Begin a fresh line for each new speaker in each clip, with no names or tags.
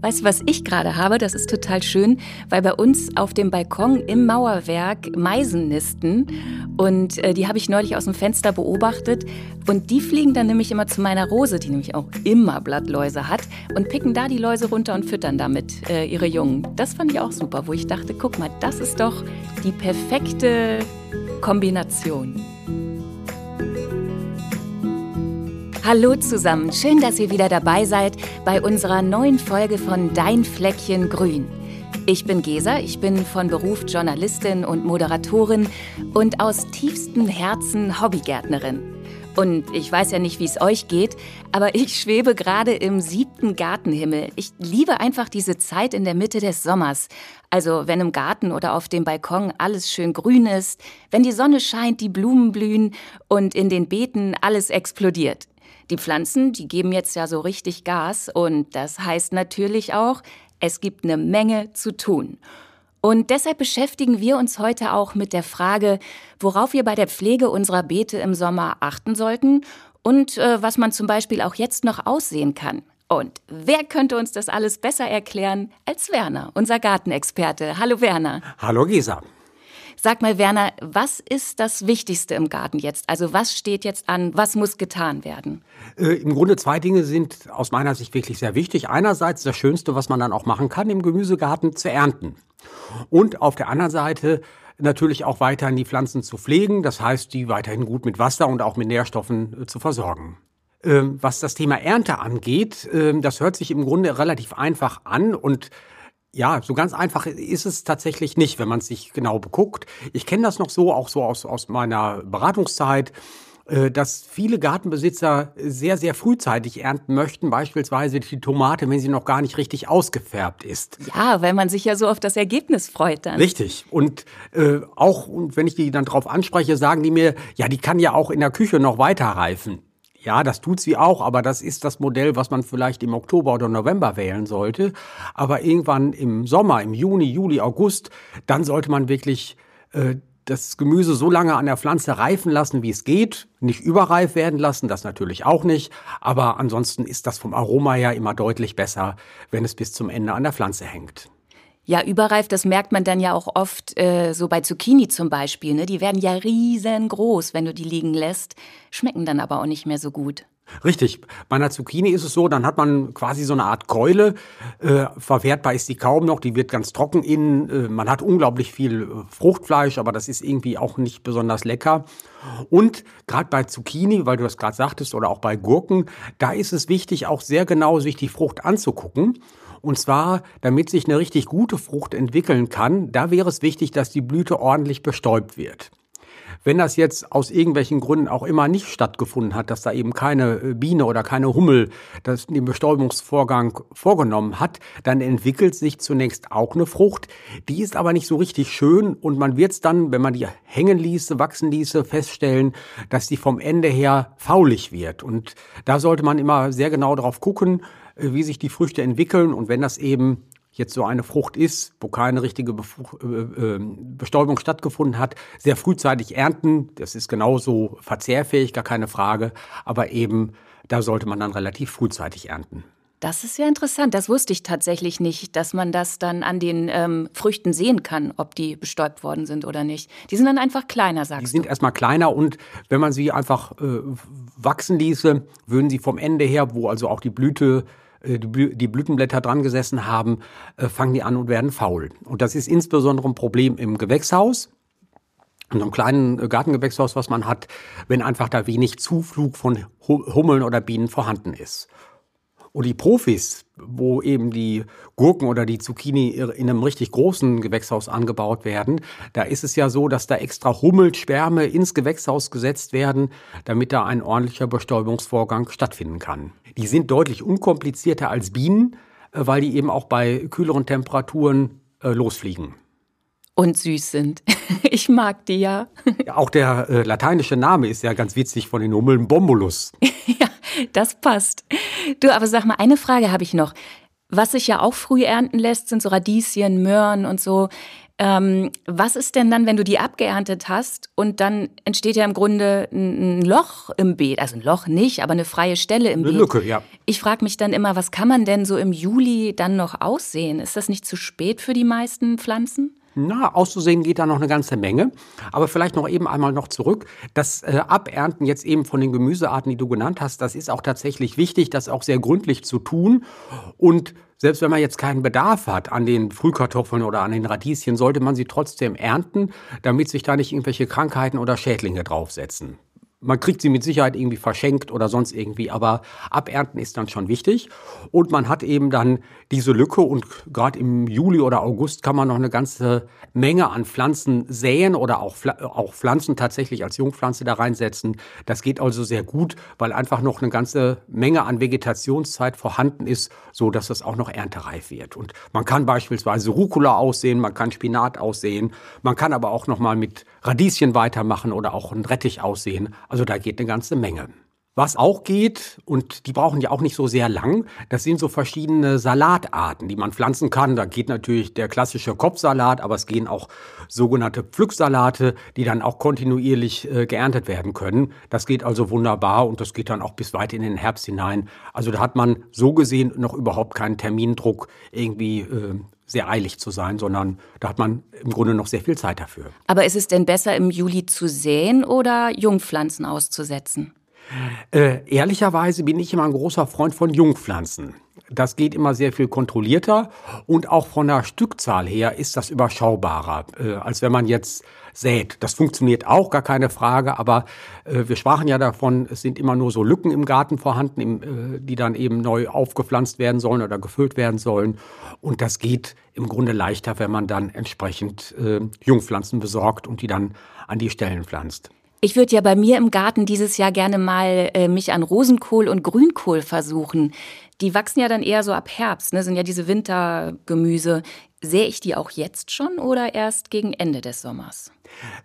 Weißt du, was ich gerade habe? Das ist total schön, weil bei uns auf dem Balkon im Mauerwerk Meisen nisten. Und äh, die habe ich neulich aus dem Fenster beobachtet. Und die fliegen dann nämlich immer zu meiner Rose, die nämlich auch immer Blattläuse hat, und picken da die Läuse runter und füttern damit äh, ihre Jungen. Das fand ich auch super, wo ich dachte, guck mal, das ist doch die perfekte Kombination. Hallo zusammen, schön, dass ihr wieder dabei seid bei unserer neuen Folge von Dein Fleckchen Grün. Ich bin Gesa, ich bin von Beruf Journalistin und Moderatorin und aus tiefstem Herzen Hobbygärtnerin. Und ich weiß ja nicht, wie es euch geht, aber ich schwebe gerade im siebten Gartenhimmel. Ich liebe einfach diese Zeit in der Mitte des Sommers. Also wenn im Garten oder auf dem Balkon alles schön grün ist, wenn die Sonne scheint, die Blumen blühen und in den Beeten alles explodiert. Die Pflanzen, die geben jetzt ja so richtig Gas und das heißt natürlich auch, es gibt eine Menge zu tun. Und deshalb beschäftigen wir uns heute auch mit der Frage, worauf wir bei der Pflege unserer Beete im Sommer achten sollten und äh, was man zum Beispiel auch jetzt noch aussehen kann. Und wer könnte uns das alles besser erklären als Werner, unser Gartenexperte? Hallo Werner.
Hallo Gesa.
Sag mal, Werner, was ist das Wichtigste im Garten jetzt? Also was steht jetzt an? Was muss getan werden?
Äh, Im Grunde zwei Dinge sind aus meiner Sicht wirklich sehr wichtig. Einerseits das Schönste, was man dann auch machen kann, im Gemüsegarten zu ernten. Und auf der anderen Seite natürlich auch weiterhin die Pflanzen zu pflegen. Das heißt, die weiterhin gut mit Wasser und auch mit Nährstoffen äh, zu versorgen. Ähm, was das Thema Ernte angeht, ähm, das hört sich im Grunde relativ einfach an und ja, so ganz einfach ist es tatsächlich nicht, wenn man es sich genau beguckt. Ich kenne das noch so, auch so aus, aus meiner Beratungszeit äh, dass viele Gartenbesitzer sehr, sehr frühzeitig ernten möchten, beispielsweise die Tomate, wenn sie noch gar nicht richtig ausgefärbt ist.
Ja, weil man sich ja so auf das Ergebnis freut dann.
Richtig. Und äh, auch, wenn ich die dann drauf anspreche, sagen die mir, ja, die kann ja auch in der Küche noch weiter reifen. Ja, das tut sie auch, aber das ist das Modell, was man vielleicht im Oktober oder November wählen sollte. Aber irgendwann im Sommer, im Juni, Juli, August, dann sollte man wirklich äh, das Gemüse so lange an der Pflanze reifen lassen, wie es geht. Nicht überreif werden lassen, das natürlich auch nicht. Aber ansonsten ist das vom Aroma her immer deutlich besser, wenn es bis zum Ende an der Pflanze hängt.
Ja, überreif, das merkt man dann ja auch oft, äh, so bei Zucchini zum Beispiel. Ne? Die werden ja riesengroß, wenn du die liegen lässt, schmecken dann aber auch nicht mehr so gut.
Richtig. Bei einer Zucchini ist es so, dann hat man quasi so eine Art Keule. Äh, verwertbar ist die kaum noch, die wird ganz trocken innen. Äh, man hat unglaublich viel äh, Fruchtfleisch, aber das ist irgendwie auch nicht besonders lecker. Und gerade bei Zucchini, weil du das gerade sagtest, oder auch bei Gurken, da ist es wichtig, auch sehr genau sich die Frucht anzugucken. Und zwar, damit sich eine richtig gute Frucht entwickeln kann, da wäre es wichtig, dass die Blüte ordentlich bestäubt wird. Wenn das jetzt aus irgendwelchen Gründen auch immer nicht stattgefunden hat, dass da eben keine äh, Biene oder keine Hummel das, den Bestäubungsvorgang vorgenommen hat, dann entwickelt sich zunächst auch eine Frucht. Die ist aber nicht so richtig schön und man wird es dann, wenn man die hängen ließe, wachsen ließe, feststellen, dass die vom Ende her faulig wird. Und da sollte man immer sehr genau drauf gucken, wie sich die Früchte entwickeln und wenn das eben jetzt so eine Frucht ist, wo keine richtige Befruch äh, äh, Bestäubung stattgefunden hat, sehr frühzeitig ernten. Das ist genauso verzehrfähig, gar keine Frage. Aber eben, da sollte man dann relativ frühzeitig ernten.
Das ist ja interessant. Das wusste ich tatsächlich nicht, dass man das dann an den ähm, Früchten sehen kann, ob die bestäubt worden sind oder nicht. Die sind dann einfach kleiner, sagst du?
Die sind du. erstmal kleiner und wenn man sie einfach äh, wachsen ließe, würden sie vom Ende her, wo also auch die Blüte äh, die Blütenblätter dran gesessen haben, äh, fangen die an und werden faul. Und das ist insbesondere ein Problem im Gewächshaus. In einem kleinen äh, Gartengewächshaus, was man hat, wenn einfach da wenig Zuflug von Hummeln oder Bienen vorhanden ist. Und die Profis, wo eben die Gurken oder die Zucchini in einem richtig großen Gewächshaus angebaut werden, da ist es ja so, dass da extra Hummelschwärme ins Gewächshaus gesetzt werden, damit da ein ordentlicher Bestäubungsvorgang stattfinden kann. Die sind deutlich unkomplizierter als Bienen, äh, weil die eben auch bei kühleren Temperaturen äh, losfliegen.
Und süß sind. Ich mag die ja.
ja auch der äh, lateinische Name ist ja ganz witzig von den Hummeln Bombulus.
ja, das passt. Du, aber sag mal, eine Frage habe ich noch. Was sich ja auch früh ernten lässt, sind so Radieschen, Möhren und so. Ähm, was ist denn dann, wenn du die abgeerntet hast und dann entsteht ja im Grunde ein, Loch im Beet? Also ein Loch nicht, aber eine freie Stelle im
eine
Beet.
Eine Lücke, ja.
Ich frage mich dann immer, was kann man denn so im Juli dann noch aussehen? Ist das nicht zu spät für die meisten Pflanzen?
Na, auszusehen geht da noch eine ganze Menge. Aber vielleicht noch eben einmal noch zurück. Das äh, Abernten jetzt eben von den Gemüsearten, die du genannt hast, das ist auch tatsächlich wichtig, das auch sehr gründlich zu tun. Und selbst wenn man jetzt keinen Bedarf hat an den Frühkartoffeln oder an den Radieschen, sollte man sie trotzdem ernten, damit sich da nicht irgendwelche Krankheiten oder Schädlinge draufsetzen man kriegt sie mit Sicherheit irgendwie verschenkt oder sonst irgendwie, aber abernten ist dann schon wichtig. Und man hat eben dann diese Lücke und gerade im Juli oder August kann man noch eine ganze Menge an Pflanzen säen oder auch, auch Pflanzen tatsächlich als Jungpflanze da reinsetzen. Das geht also sehr gut, weil einfach noch eine ganze Menge an Vegetationszeit vorhanden ist, so dass es auch noch erntereif wird. Und man kann beispielsweise Rucola aussehen, man kann Spinat aussehen, man kann aber auch noch mal mit Radieschen weitermachen oder auch einen Rettich aussehen. Also da geht eine ganze Menge. Was auch geht, und die brauchen ja auch nicht so sehr lang, das sind so verschiedene Salatarten, die man pflanzen kann. Da geht natürlich der klassische Kopfsalat, aber es gehen auch sogenannte Pflücksalate, die dann auch kontinuierlich äh, geerntet werden können. Das geht also wunderbar und das geht dann auch bis weit in den Herbst hinein. Also da hat man so gesehen noch überhaupt keinen Termindruck, irgendwie äh, sehr eilig zu sein, sondern da hat man im Grunde noch sehr viel Zeit dafür.
Aber ist es denn besser, im Juli zu säen oder Jungpflanzen auszusetzen?
Äh, ehrlicherweise bin ich immer ein großer Freund von Jungpflanzen. Das geht immer sehr viel kontrollierter und auch von der Stückzahl her ist das überschaubarer, äh, als wenn man jetzt sät. Das funktioniert auch, gar keine Frage, aber äh, wir sprachen ja davon, es sind immer nur so Lücken im Garten vorhanden, im, äh, die dann eben neu aufgepflanzt werden sollen oder gefüllt werden sollen. Und das geht im Grunde leichter, wenn man dann entsprechend äh, Jungpflanzen besorgt und die dann an die Stellen pflanzt.
Ich würde ja bei mir im Garten dieses Jahr gerne mal äh, mich an Rosenkohl und Grünkohl versuchen. Die wachsen ja dann eher so ab Herbst, ne? sind ja diese Wintergemüse. Sehe ich die auch jetzt schon oder erst gegen Ende des Sommers?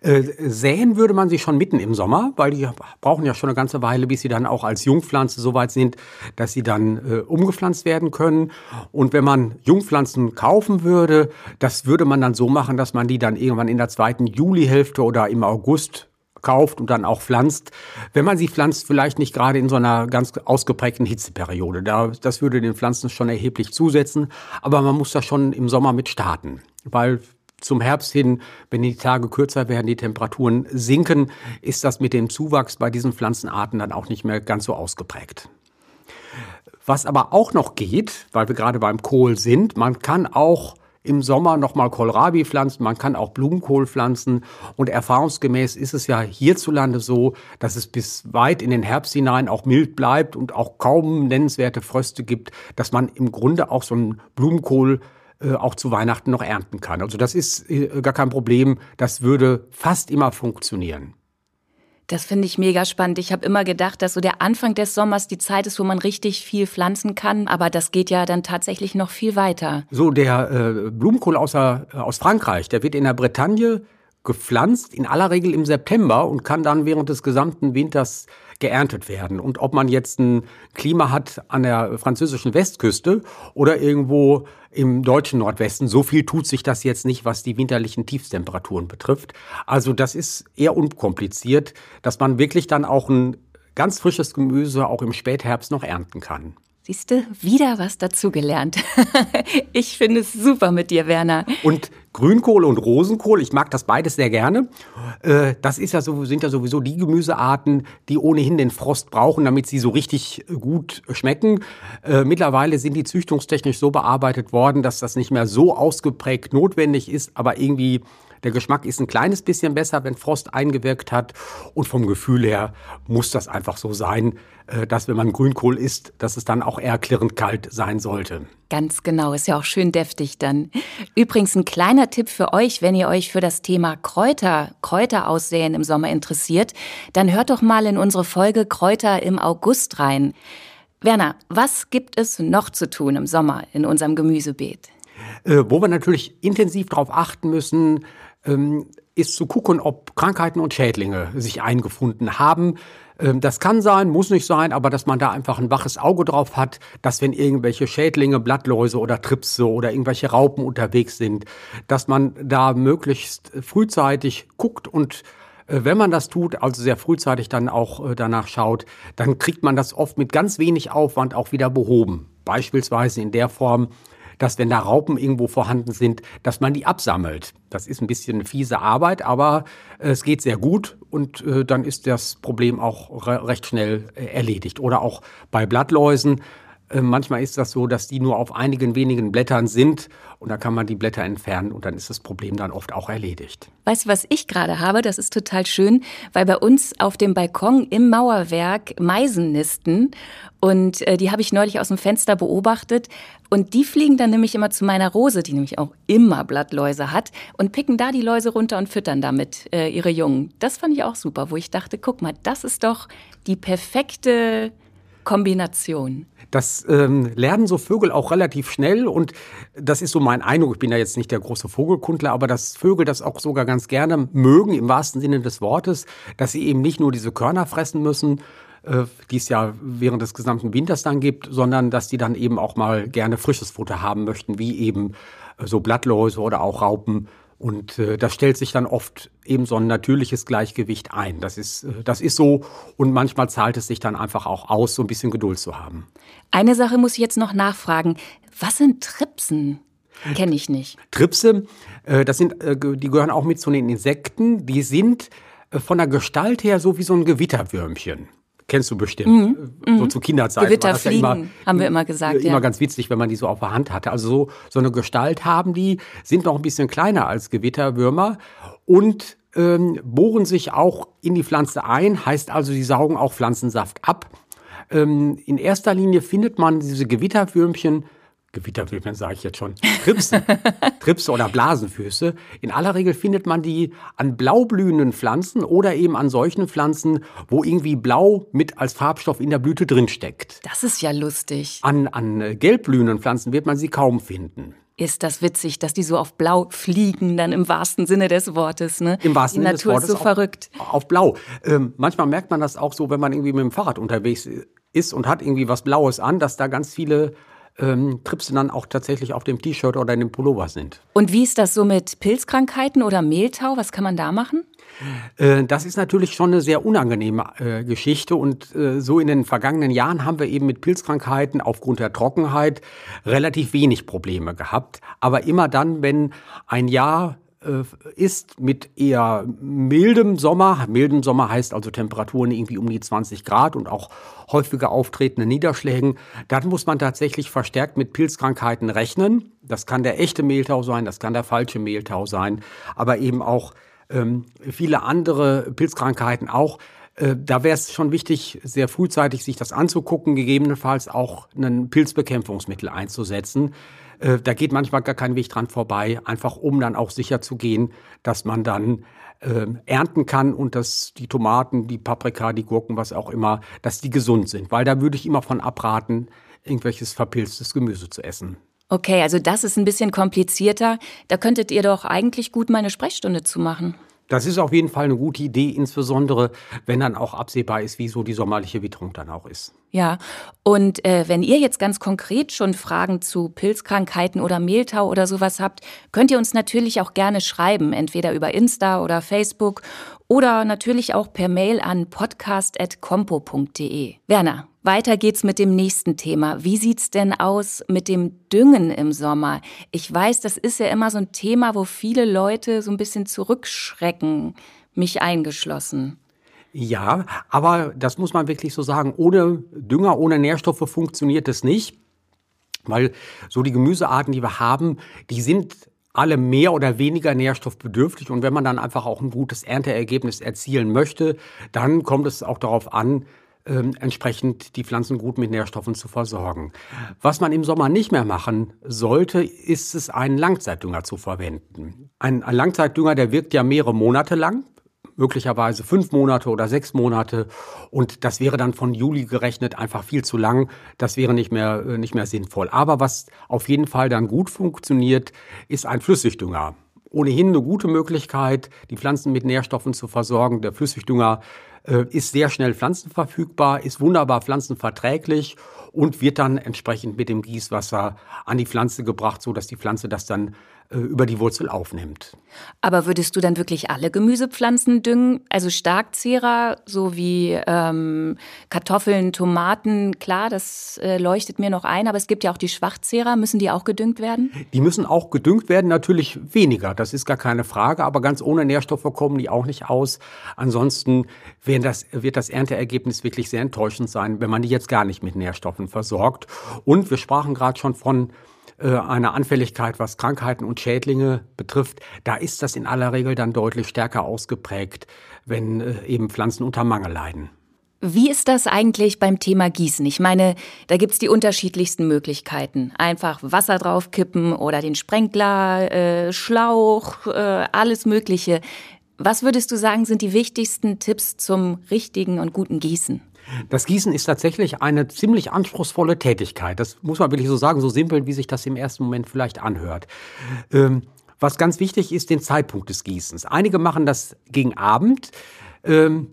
Äh, säen würde man sie schon mitten im Sommer, weil die brauchen ja schon eine ganze Weile, bis sie dann auch als Jungpflanze so weit sind, dass sie dann äh, umgepflanzt werden können. Und wenn man Jungpflanzen kaufen würde, das würde man dann so machen, dass man die dann irgendwann in der zweiten Julihälfte oder im August kauft und dann auch pflanzt. Wenn man sie pflanzt, vielleicht nicht gerade in so einer ganz ausgeprägten Hitzeperiode. Da, das würde den Pflanzen schon erheblich zusetzen. Aber man muss da schon im Sommer mit starten. Weil zum Herbst hin, wenn die Tage kürzer werden, die Temperaturen sinken, ist das mit dem Zuwachs bei diesen Pflanzenarten dann auch nicht mehr ganz so ausgeprägt. Was aber auch noch geht, weil wir gerade beim Kohl sind, man kann auch im Sommer nochmal Kohlrabi pflanzen, man kann auch Blumenkohl pflanzen und erfahrungsgemäß ist es ja hierzulande so, dass es bis weit in den Herbst hinein auch mild bleibt und auch kaum nennenswerte Fröste gibt, dass man im Grunde auch so einen Blumenkohl äh, auch zu Weihnachten noch ernten kann. Also das ist äh, gar kein Problem, das würde fast immer funktionieren.
Das finde ich mega spannend. Ich habe immer gedacht, dass so der Anfang des Sommers die Zeit ist, wo man richtig viel pflanzen kann, aber das geht ja dann tatsächlich noch viel weiter.
So, der äh, Blumenkohl aus, der, äh, aus Frankreich, der wird in der Bretagne gepflanzt, in aller Regel im September und kann dann während des gesamten Winters geerntet werden. Und ob man jetzt ein Klima hat an der französischen Westküste oder irgendwo im deutschen Nordwesten, so viel tut sich das jetzt nicht, was die winterlichen Tiefstemperaturen betrifft. Also das ist eher unkompliziert, dass man wirklich dann auch ein ganz frisches Gemüse auch im Spätherbst noch ernten kann.
Siehst du, wieder was dazugelernt. ich finde es super mit dir, Werner.
Und Grünkohl und Rosenkohl, ich mag das beides sehr gerne. Äh, das ist ja so, sind ja sowieso die Gemüsearten, die ohnehin den Frost brauchen, damit sie so richtig gut schmecken. Äh, mittlerweile sind die züchtungstechnisch so bearbeitet worden, dass das nicht mehr so ausgeprägt notwendig ist, aber irgendwie der Geschmack ist ein kleines bisschen besser, wenn Frost eingewirkt hat. Und vom Gefühl her muss das einfach so sein, äh, dass wenn man Grünkohl isst, dass es dann auch eher klirrend kalt sein sollte.
Ganz genau, ist ja auch schön deftig dann. Übrigens ein kleiner Tipp für euch, wenn ihr euch für das Thema Kräuter, Kräuter aussehen im Sommer interessiert, dann hört doch mal in unsere Folge Kräuter im August rein. Werner, was gibt es noch zu tun im Sommer in unserem Gemüsebeet?
Äh, wo wir natürlich intensiv darauf achten müssen, ähm, ist zu gucken, ob Krankheiten und Schädlinge sich eingefunden haben. Ähm, das kann sein, muss nicht sein, aber dass man da einfach ein waches Auge drauf hat, dass wenn irgendwelche Schädlinge, Blattläuse oder Tripse oder irgendwelche Raupen unterwegs sind, dass man da möglichst frühzeitig guckt und äh, wenn man das tut, also sehr frühzeitig dann auch äh, danach schaut, dann kriegt man das oft mit ganz wenig Aufwand auch wieder behoben. Beispielsweise in der Form, dass wenn da Raupen irgendwo vorhanden sind, dass man die absammelt. Das ist ein bisschen fiese Arbeit, aber äh, es geht sehr gut und äh, dann ist das Problem auch re recht schnell äh, erledigt. Oder auch bei Blattläusen. Äh, manchmal ist das so, dass die nur auf einigen wenigen Blättern sind und da kann man die Blätter entfernen und dann ist das Problem dann oft auch erledigt.
Weißt du, was ich gerade habe? Das ist total schön, weil bei uns auf dem Balkon im Mauerwerk Meisen nisten und äh, die habe ich neulich aus dem Fenster beobachtet und die fliegen dann nämlich immer zu meiner Rose, die nämlich auch immer Blattläuse hat und picken da die Läuse runter und füttern damit äh, ihre Jungen. Das fand ich auch super, wo ich dachte, guck mal, das ist doch die perfekte Kombination.
Das ähm, lernen so Vögel auch relativ schnell und das ist so mein Eindruck. Ich bin ja jetzt nicht der große Vogelkundler, aber dass Vögel das auch sogar ganz gerne mögen, im wahrsten Sinne des Wortes, dass sie eben nicht nur diese Körner fressen müssen, äh, die es ja während des gesamten Winters dann gibt, sondern dass die dann eben auch mal gerne frisches Futter haben möchten, wie eben äh, so Blattläuse oder auch Raupen und äh, das stellt sich dann oft eben so ein natürliches Gleichgewicht ein. Das ist, äh, das ist so. Und manchmal zahlt es sich dann einfach auch aus, so ein bisschen Geduld zu haben.
Eine Sache muss ich jetzt noch nachfragen. Was sind Tripsen? Kenne ich nicht.
Tripse, äh, das sind, äh, die gehören auch mit zu den Insekten. Die sind äh, von der Gestalt her so wie so ein Gewitterwürmchen. Kennst du bestimmt. Mhm. So mhm. zu Kinderzeiten.
Gewitterfliegen, ja immer, haben wir immer gesagt.
Immer ja. ganz witzig, wenn man die so auf der Hand hatte. Also so, so eine Gestalt haben die, sind noch ein bisschen kleiner als Gewitterwürmer und ähm, bohren sich auch in die Pflanze ein. Heißt also, sie saugen auch Pflanzensaft ab. Ähm, in erster Linie findet man diese Gewitterwürmchen Gewitterwürmchen sage ich jetzt schon, Tripse, Tripse oder Blasenfüße. In aller Regel findet man die an blaublühenden Pflanzen oder eben an solchen Pflanzen, wo irgendwie Blau mit als Farbstoff in der Blüte drinsteckt.
Das ist ja lustig.
An, an äh, gelbblühenden Pflanzen wird man sie kaum finden.
Ist das witzig, dass die so auf Blau fliegen, dann im wahrsten Sinne des Wortes, ne?
Im wahrsten
Sinne
des Wortes.
Die Natur ist so verrückt.
Auf Blau. Ähm, manchmal merkt man das auch so, wenn man irgendwie mit dem Fahrrad unterwegs ist und hat irgendwie was Blaues an, dass da ganz viele ähm, Tripse dann auch tatsächlich auf dem T-Shirt oder in dem Pullover sind.
Und wie ist das so mit Pilzkrankheiten oder Mehltau? Was kann man da machen?
Äh, das ist natürlich schon eine sehr unangenehme äh, Geschichte und äh, so in den vergangenen Jahren haben wir eben mit Pilzkrankheiten aufgrund der Trockenheit relativ wenig Probleme gehabt. Aber immer dann, wenn ein Jahr ist mit eher mildem Sommer. Mildem Sommer heißt also Temperaturen irgendwie um die 20 Grad und auch häufiger auftretende Niederschlägen. Dann muss man tatsächlich verstärkt mit Pilzkrankheiten rechnen. Das kann der echte Mehltau sein, das kann der falsche Mehltau sein, aber eben auch ähm, viele andere Pilzkrankheiten auch. Äh, da wäre es schon wichtig, sehr frühzeitig sich das anzugucken, gegebenenfalls auch ein Pilzbekämpfungsmittel einzusetzen. Äh, da geht manchmal gar kein Weg dran vorbei, einfach um dann auch sicher zu gehen, dass man dann äh, ernten kann und dass die Tomaten, die Paprika, die Gurken, was auch immer, dass die gesund sind. Weil da würde ich immer von abraten, irgendwelches verpilztes Gemüse zu essen.
Okay, also das ist ein bisschen komplizierter. Da könntet ihr doch eigentlich gut mal eine Sprechstunde zu machen.
Das ist auf jeden Fall eine gute Idee, insbesondere wenn dann auch absehbar ist, wie so die sommerliche Witterung dann auch ist.
Ja, und äh, wenn ihr jetzt ganz konkret schon Fragen zu Pilzkrankheiten oder Mehltau oder sowas habt, könnt ihr uns natürlich auch gerne schreiben, entweder über Insta oder Facebook oder natürlich auch per Mail an podcast.compo.de. Werner, weiter geht's mit dem nächsten Thema. Wie sieht's denn aus mit dem Düngen im Sommer? Ich weiß, das ist ja immer so ein Thema, wo viele Leute so ein bisschen zurückschrecken, mich eingeschlossen.
Ja, aber das muss man wirklich so sagen. Ohne Dünger, ohne Nährstoffe funktioniert es nicht. Weil so die Gemüsearten, die wir haben, die sind alle mehr oder weniger nährstoffbedürftig. Und wenn man dann einfach auch ein gutes Ernteergebnis erzielen möchte, dann kommt es auch darauf an, ähm, entsprechend die Pflanzen gut mit Nährstoffen zu versorgen. Was man im Sommer nicht mehr machen sollte, ist es, einen Langzeitdünger zu verwenden. Ein, ein Langzeitdünger, der wirkt ja mehrere Monate lang möglicherweise fünf Monate oder sechs Monate. Und das wäre dann von Juli gerechnet einfach viel zu lang. Das wäre nicht mehr, äh, nicht mehr sinnvoll. Aber was auf jeden Fall dann gut funktioniert, ist ein Flüssigdünger. Ohnehin eine gute Möglichkeit, die Pflanzen mit Nährstoffen zu versorgen. Der Flüssigdünger ist sehr schnell pflanzenverfügbar, ist wunderbar pflanzenverträglich und wird dann entsprechend mit dem Gießwasser an die Pflanze gebracht, so dass die Pflanze das dann äh, über die Wurzel aufnimmt.
Aber würdest du dann wirklich alle Gemüsepflanzen düngen? Also Starkzehrer, so wie ähm, Kartoffeln, Tomaten, klar, das äh, leuchtet mir noch ein, aber es gibt ja auch die Schwachzehrer, müssen die auch gedüngt werden?
Die müssen auch gedüngt werden, natürlich weniger, das ist gar keine Frage, aber ganz ohne Nährstoffe kommen die auch nicht aus. Ansonsten das, wird das Ernteergebnis wirklich sehr enttäuschend sein, wenn man die jetzt gar nicht mit Nährstoffen versorgt. Und wir sprachen gerade schon von äh, eine Anfälligkeit, was Krankheiten und Schädlinge betrifft, da ist das in aller Regel dann deutlich stärker ausgeprägt, wenn äh, eben Pflanzen unter Mangel leiden.
Wie ist das eigentlich beim Thema Gießen? Ich meine, da gibt's die unterschiedlichsten Möglichkeiten. Einfach Wasser draufkippen oder den Sprenkler, äh, Schlauch, äh, alles Mögliche. Was würdest du sagen, sind die wichtigsten Tipps zum richtigen und guten Gießen?
Das Gießen ist tatsächlich eine ziemlich anspruchsvolle Tätigkeit. Das muss man wirklich so sagen, so simpel, wie sich das im ersten Moment vielleicht anhört. Ähm, was ganz wichtig ist, den Zeitpunkt des Gießens. Einige machen das gegen Abend. Ähm,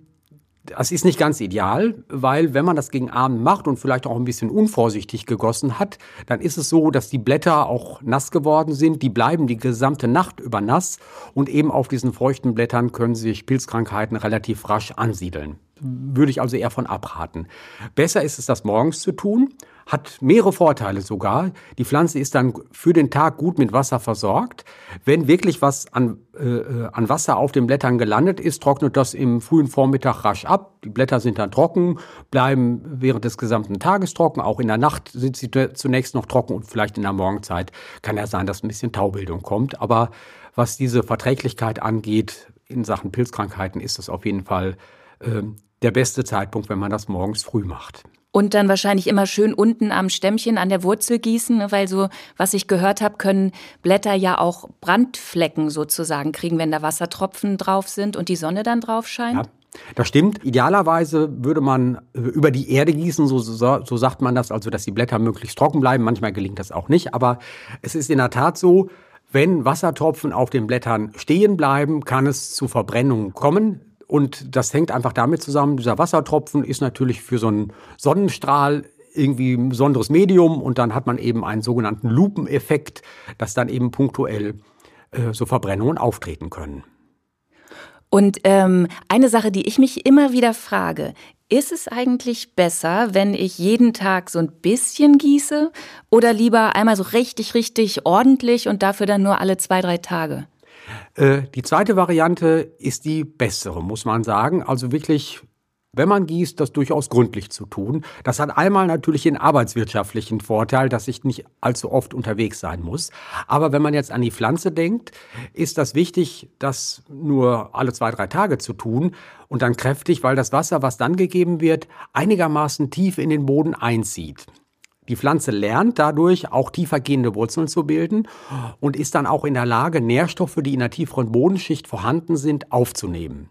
das ist nicht ganz ideal, weil wenn man das gegen Abend macht und vielleicht auch ein bisschen unvorsichtig gegossen hat, dann ist es so, dass die Blätter auch nass geworden sind. Die bleiben die gesamte Nacht über nass und eben auf diesen feuchten Blättern können sich Pilzkrankheiten relativ rasch ansiedeln würde ich also eher von abraten. Besser ist es, das morgens zu tun, hat mehrere Vorteile sogar. Die Pflanze ist dann für den Tag gut mit Wasser versorgt. Wenn wirklich was an, äh, äh, an Wasser auf den Blättern gelandet ist, trocknet das im frühen Vormittag rasch ab. Die Blätter sind dann trocken, bleiben während des gesamten Tages trocken. Auch in der Nacht sind sie zunächst noch trocken und vielleicht in der Morgenzeit kann ja sein, dass ein bisschen Taubildung kommt. Aber was diese Verträglichkeit angeht in Sachen Pilzkrankheiten, ist das auf jeden Fall der beste Zeitpunkt, wenn man das morgens früh macht.
Und dann wahrscheinlich immer schön unten am Stämmchen an der Wurzel gießen, ne? weil so, was ich gehört habe, können Blätter ja auch Brandflecken sozusagen kriegen, wenn da Wassertropfen drauf sind und die Sonne dann drauf scheint. Ja.
Das stimmt. Idealerweise würde man über die Erde gießen, so, so, so sagt man das, also dass die Blätter möglichst trocken bleiben. Manchmal gelingt das auch nicht, aber es ist in der Tat so, wenn Wassertropfen auf den Blättern stehen bleiben, kann es zu Verbrennungen kommen. Und das hängt einfach damit zusammen, dieser Wassertropfen ist natürlich für so einen Sonnenstrahl irgendwie ein besonderes Medium und dann hat man eben einen sogenannten Lupeneffekt, dass dann eben punktuell äh, so Verbrennungen auftreten können.
Und ähm, eine Sache, die ich mich immer wieder frage, ist es eigentlich besser, wenn ich jeden Tag so ein bisschen gieße oder lieber einmal so richtig, richtig ordentlich und dafür dann nur alle zwei, drei Tage?
Äh, die zweite Variante ist die bessere, muss man sagen. Also wirklich wenn man gießt, das durchaus gründlich zu tun. Das hat einmal natürlich den arbeitswirtschaftlichen Vorteil, dass ich nicht allzu oft unterwegs sein muss. Aber wenn man jetzt an die Pflanze denkt, ist das wichtig, das nur alle zwei, drei Tage zu tun und dann kräftig, weil das Wasser, was dann gegeben wird, einigermaßen tief in den Boden einzieht. Die Pflanze lernt dadurch auch tiefergehende Wurzeln zu bilden und ist dann auch in der Lage, Nährstoffe, die in der tieferen Bodenschicht vorhanden sind, aufzunehmen.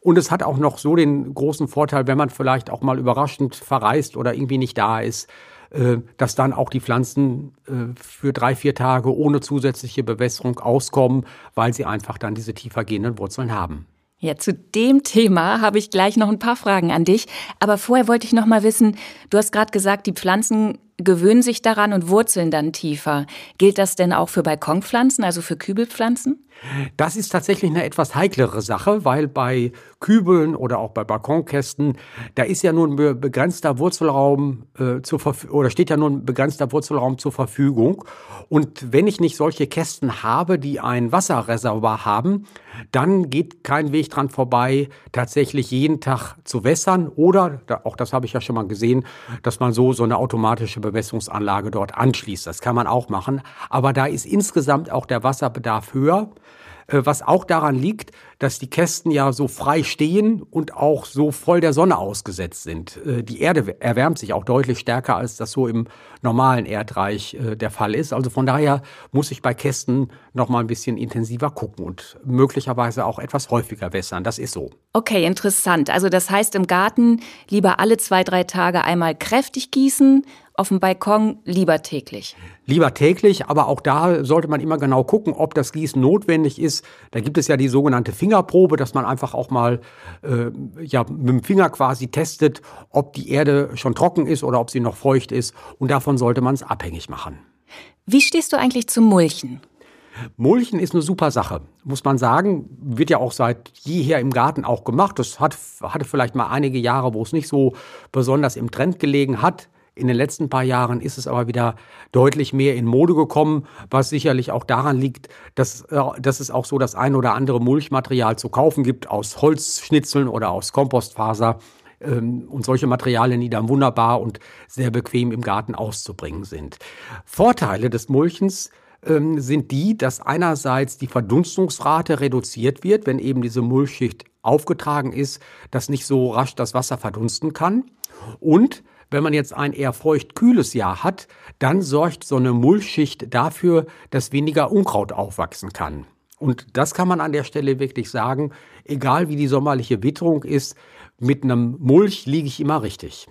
Und es hat auch noch so den großen Vorteil, wenn man vielleicht auch mal überraschend verreist oder irgendwie nicht da ist, äh, dass dann auch die Pflanzen äh, für drei, vier Tage ohne zusätzliche Bewässerung auskommen, weil sie einfach dann diese tiefergehenden Wurzeln haben.
Ja, zu dem Thema habe ich gleich noch ein paar Fragen an dich. Aber vorher wollte ich noch mal wissen, du hast gerade gesagt, die Pflanzen gewöhnen sich daran und wurzeln dann tiefer. Gilt das denn auch für Balkonpflanzen, also für Kübelpflanzen?
Das ist tatsächlich eine etwas heiklere Sache, weil bei Kübeln oder auch bei Balkonkästen, da ist ja nur ein begrenzter Wurzelraum äh, zur oder steht ja nur ein begrenzter Wurzelraum zur Verfügung. Und wenn ich nicht solche Kästen habe, die ein Wasserreservoir haben, dann geht kein Weg dran vorbei, tatsächlich jeden Tag zu wässern oder, auch das habe ich ja schon mal gesehen, dass man so so eine automatische Bewässerungsanlage dort anschließt. Das kann man auch machen. Aber da ist insgesamt auch der Wasserbedarf höher. Äh, was auch daran liegt, dass die Kästen ja so frei stehen und auch so voll der Sonne ausgesetzt sind. Äh, die Erde erwärmt sich auch deutlich stärker, als das so im normalen Erdreich äh, der Fall ist. Also von daher muss ich bei Kästen noch mal ein bisschen intensiver gucken und möglicherweise auch etwas häufiger wässern. Das ist so.
Okay, interessant. Also das heißt im Garten lieber alle zwei, drei Tage einmal kräftig gießen, auf dem Balkon lieber täglich?
Lieber täglich, aber auch da sollte man immer genau gucken, ob das Gießen notwendig ist. Da gibt es ja die sogenannte Fingerprobe, dass man einfach auch mal äh, ja, mit dem Finger quasi testet, ob die Erde schon trocken ist oder ob sie noch feucht ist. Und davon sollte man es abhängig machen.
Wie stehst du eigentlich zum Mulchen?
Mulchen ist eine super Sache, muss man sagen. Wird ja auch seit jeher im Garten auch gemacht. Das hat, hatte vielleicht mal einige Jahre, wo es nicht so besonders im Trend gelegen hat. In den letzten paar Jahren ist es aber wieder deutlich mehr in Mode gekommen, was sicherlich auch daran liegt, dass, äh, dass es auch so das ein oder andere Mulchmaterial zu kaufen gibt aus Holzschnitzeln oder aus Kompostfaser. Ähm, und solche Materialien, die dann wunderbar und sehr bequem im Garten auszubringen sind. Vorteile des Mulchens ähm, sind die, dass einerseits die Verdunstungsrate reduziert wird, wenn eben diese Mulchschicht aufgetragen ist, dass nicht so rasch das Wasser verdunsten kann. Und wenn man jetzt ein eher feucht-kühles Jahr hat, dann sorgt so eine Mulchschicht dafür, dass weniger Unkraut aufwachsen kann. Und das kann man an der Stelle wirklich sagen, egal wie die sommerliche Witterung ist, mit einem Mulch liege ich immer richtig.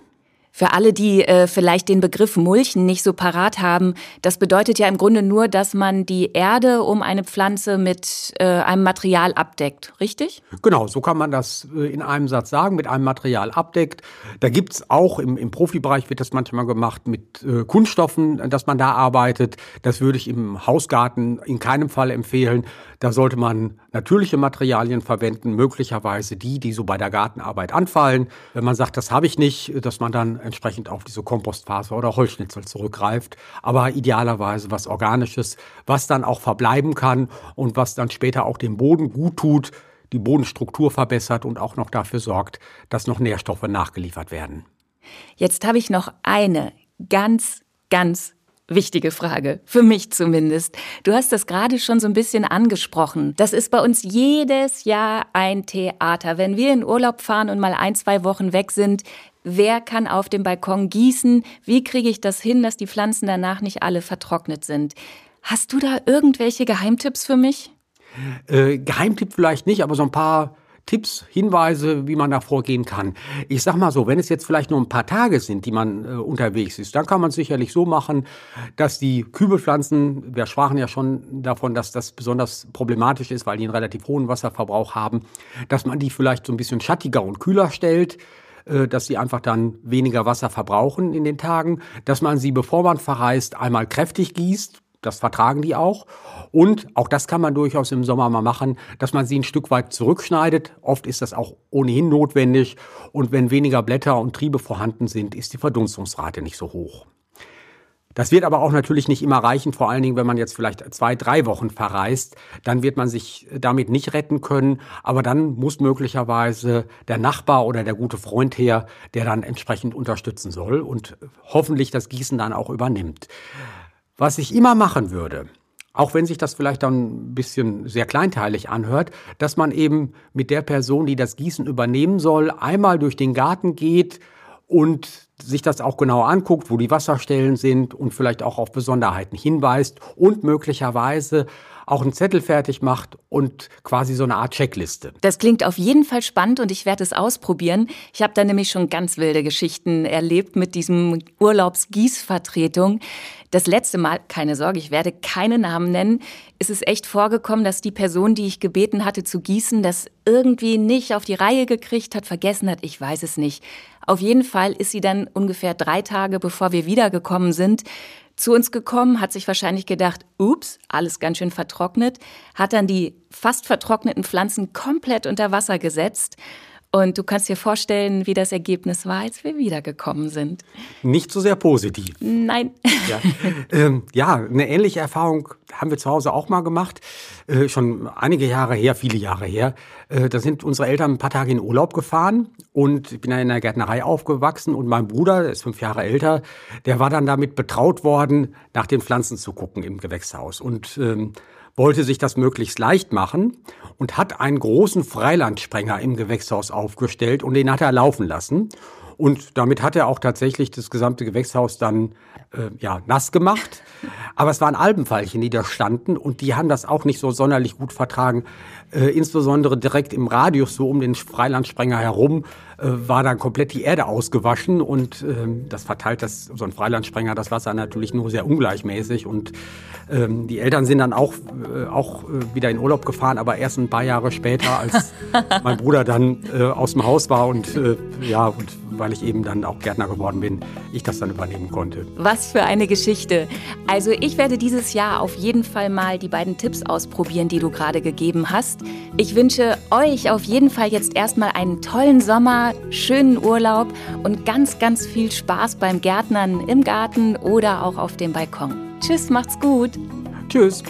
Für alle, die äh, vielleicht den Begriff Mulchen nicht so parat haben, das bedeutet ja im Grunde nur, dass man die Erde um eine Pflanze mit äh, einem Material abdeckt, richtig?
Genau, so kann man das äh, in einem Satz sagen, mit einem Material abdeckt. Da gibt's auch, im, im Profibereich wird das manchmal gemacht mit äh, Kunststoffen, dass man da arbeitet. Das würde ich im Hausgarten in keinem Fall empfehlen. Da sollte man natürliche Materialien verwenden, möglicherweise die, die so bei der Gartenarbeit anfallen. Wenn man sagt, das habe ich nicht, dass man dann entsprechend auf diese Kompostfaser oder Holzschnitzel zurückgreift. Aber idealerweise was Organisches, was dann auch verbleiben kann und was dann später auch dem Boden gut tut, die Bodenstruktur verbessert und auch noch dafür sorgt, dass noch Nährstoffe nachgeliefert werden.
Jetzt habe ich noch eine ganz, ganz wichtige Frage, für mich zumindest. Du hast das gerade schon so ein bisschen angesprochen. Das ist bei uns jedes Jahr ein Theater. Wenn wir in Urlaub fahren und mal ein, zwei Wochen weg sind, wer kann auf dem Balkon gießen? Wie kriege ich das hin, dass die Pflanzen danach nicht alle vertrocknet sind? Hast du da irgendwelche Geheimtipps für mich?
Äh, Geheimtipp vielleicht nicht, aber so ein paar Tipps, Hinweise, wie man da vorgehen kann. Ich sag mal so, wenn es jetzt vielleicht nur ein paar Tage sind, die man äh, unterwegs ist, dann kann man es sicherlich so machen, dass die Kübelpflanzen, wir sprachen ja schon davon, dass das besonders problematisch ist, weil die einen relativ hohen Wasserverbrauch haben, dass man die vielleicht so ein bisschen schattiger und kühler stellt dass sie einfach dann weniger Wasser verbrauchen in den Tagen, dass man sie, bevor man verreist, einmal kräftig gießt, das vertragen die auch. Und auch das kann man durchaus im Sommer mal machen, dass man sie ein Stück weit zurückschneidet. Oft ist das auch ohnehin notwendig. Und wenn weniger Blätter und Triebe vorhanden sind, ist die Verdunstungsrate nicht so hoch. Das wird aber auch natürlich nicht immer reichen, vor allen Dingen, wenn man jetzt vielleicht zwei, drei Wochen verreist, dann wird man sich damit nicht retten können, aber dann muss möglicherweise der Nachbar oder der gute Freund her, der dann entsprechend unterstützen soll und hoffentlich das Gießen dann auch übernimmt. Was ich immer machen würde, auch wenn sich das vielleicht dann ein bisschen sehr kleinteilig anhört, dass man eben mit der Person, die das Gießen übernehmen soll, einmal durch den Garten geht und sich das auch genau anguckt, wo die Wasserstellen sind und vielleicht auch auf Besonderheiten hinweist und möglicherweise auch einen Zettel fertig macht und quasi so eine Art Checkliste.
Das klingt auf jeden Fall spannend und ich werde es ausprobieren. Ich habe da nämlich schon ganz wilde Geschichten erlebt mit diesem Urlaubsgießvertretung. Das letzte Mal, keine Sorge, ich werde keine Namen nennen, ist es echt vorgekommen, dass die Person, die ich gebeten hatte zu gießen, das irgendwie nicht auf die Reihe gekriegt hat, vergessen hat, ich weiß es nicht. Auf jeden Fall ist sie dann ungefähr drei Tage, bevor wir wiedergekommen sind, zu uns gekommen, hat sich wahrscheinlich gedacht, ups, alles ganz schön vertrocknet, hat dann die fast vertrockneten Pflanzen komplett unter Wasser gesetzt und du kannst dir vorstellen, wie das Ergebnis war, als wir wiedergekommen sind.
Nicht so sehr positiv.
Nein.
Ja, ähm, ja eine ähnliche Erfahrung haben wir zu Hause auch mal gemacht. Äh, schon einige Jahre her, viele Jahre her. Äh, da sind unsere Eltern ein paar Tage in Urlaub gefahren und ich bin ja in der Gärtnerei aufgewachsen und mein Bruder, der ist fünf Jahre älter, der war dann damit betraut worden, nach den Pflanzen zu gucken im Gewächshaus. Und ähm, wollte sich das möglichst leicht machen und hat einen großen Freilandsprenger im Gewächshaus aufgestellt und den hat er laufen lassen. Und damit hat er auch tatsächlich das gesamte Gewächshaus dann äh, ja, nass gemacht. Aber es waren Albenfeilchen, die da standen und die haben das auch nicht so sonderlich gut vertragen. Äh, insbesondere direkt im Radius so um den Freilandsprenger herum war dann komplett die Erde ausgewaschen und ähm, das verteilt das, so ein Freilandsprenger das Wasser natürlich nur sehr ungleichmäßig und ähm, die Eltern sind dann auch, äh, auch äh, wieder in Urlaub gefahren, aber erst ein paar Jahre später, als mein Bruder dann äh, aus dem Haus war und äh, ja, und weil ich eben dann auch Gärtner geworden bin, ich das dann übernehmen konnte.
Was für eine Geschichte. Also ich werde dieses Jahr auf jeden Fall mal die beiden Tipps ausprobieren, die du gerade gegeben hast. Ich wünsche euch auf jeden Fall jetzt erstmal einen tollen Schönen Urlaub und ganz, ganz viel Spaß beim Gärtnern im Garten oder auch auf dem Balkon. Tschüss, macht's gut.
Tschüss.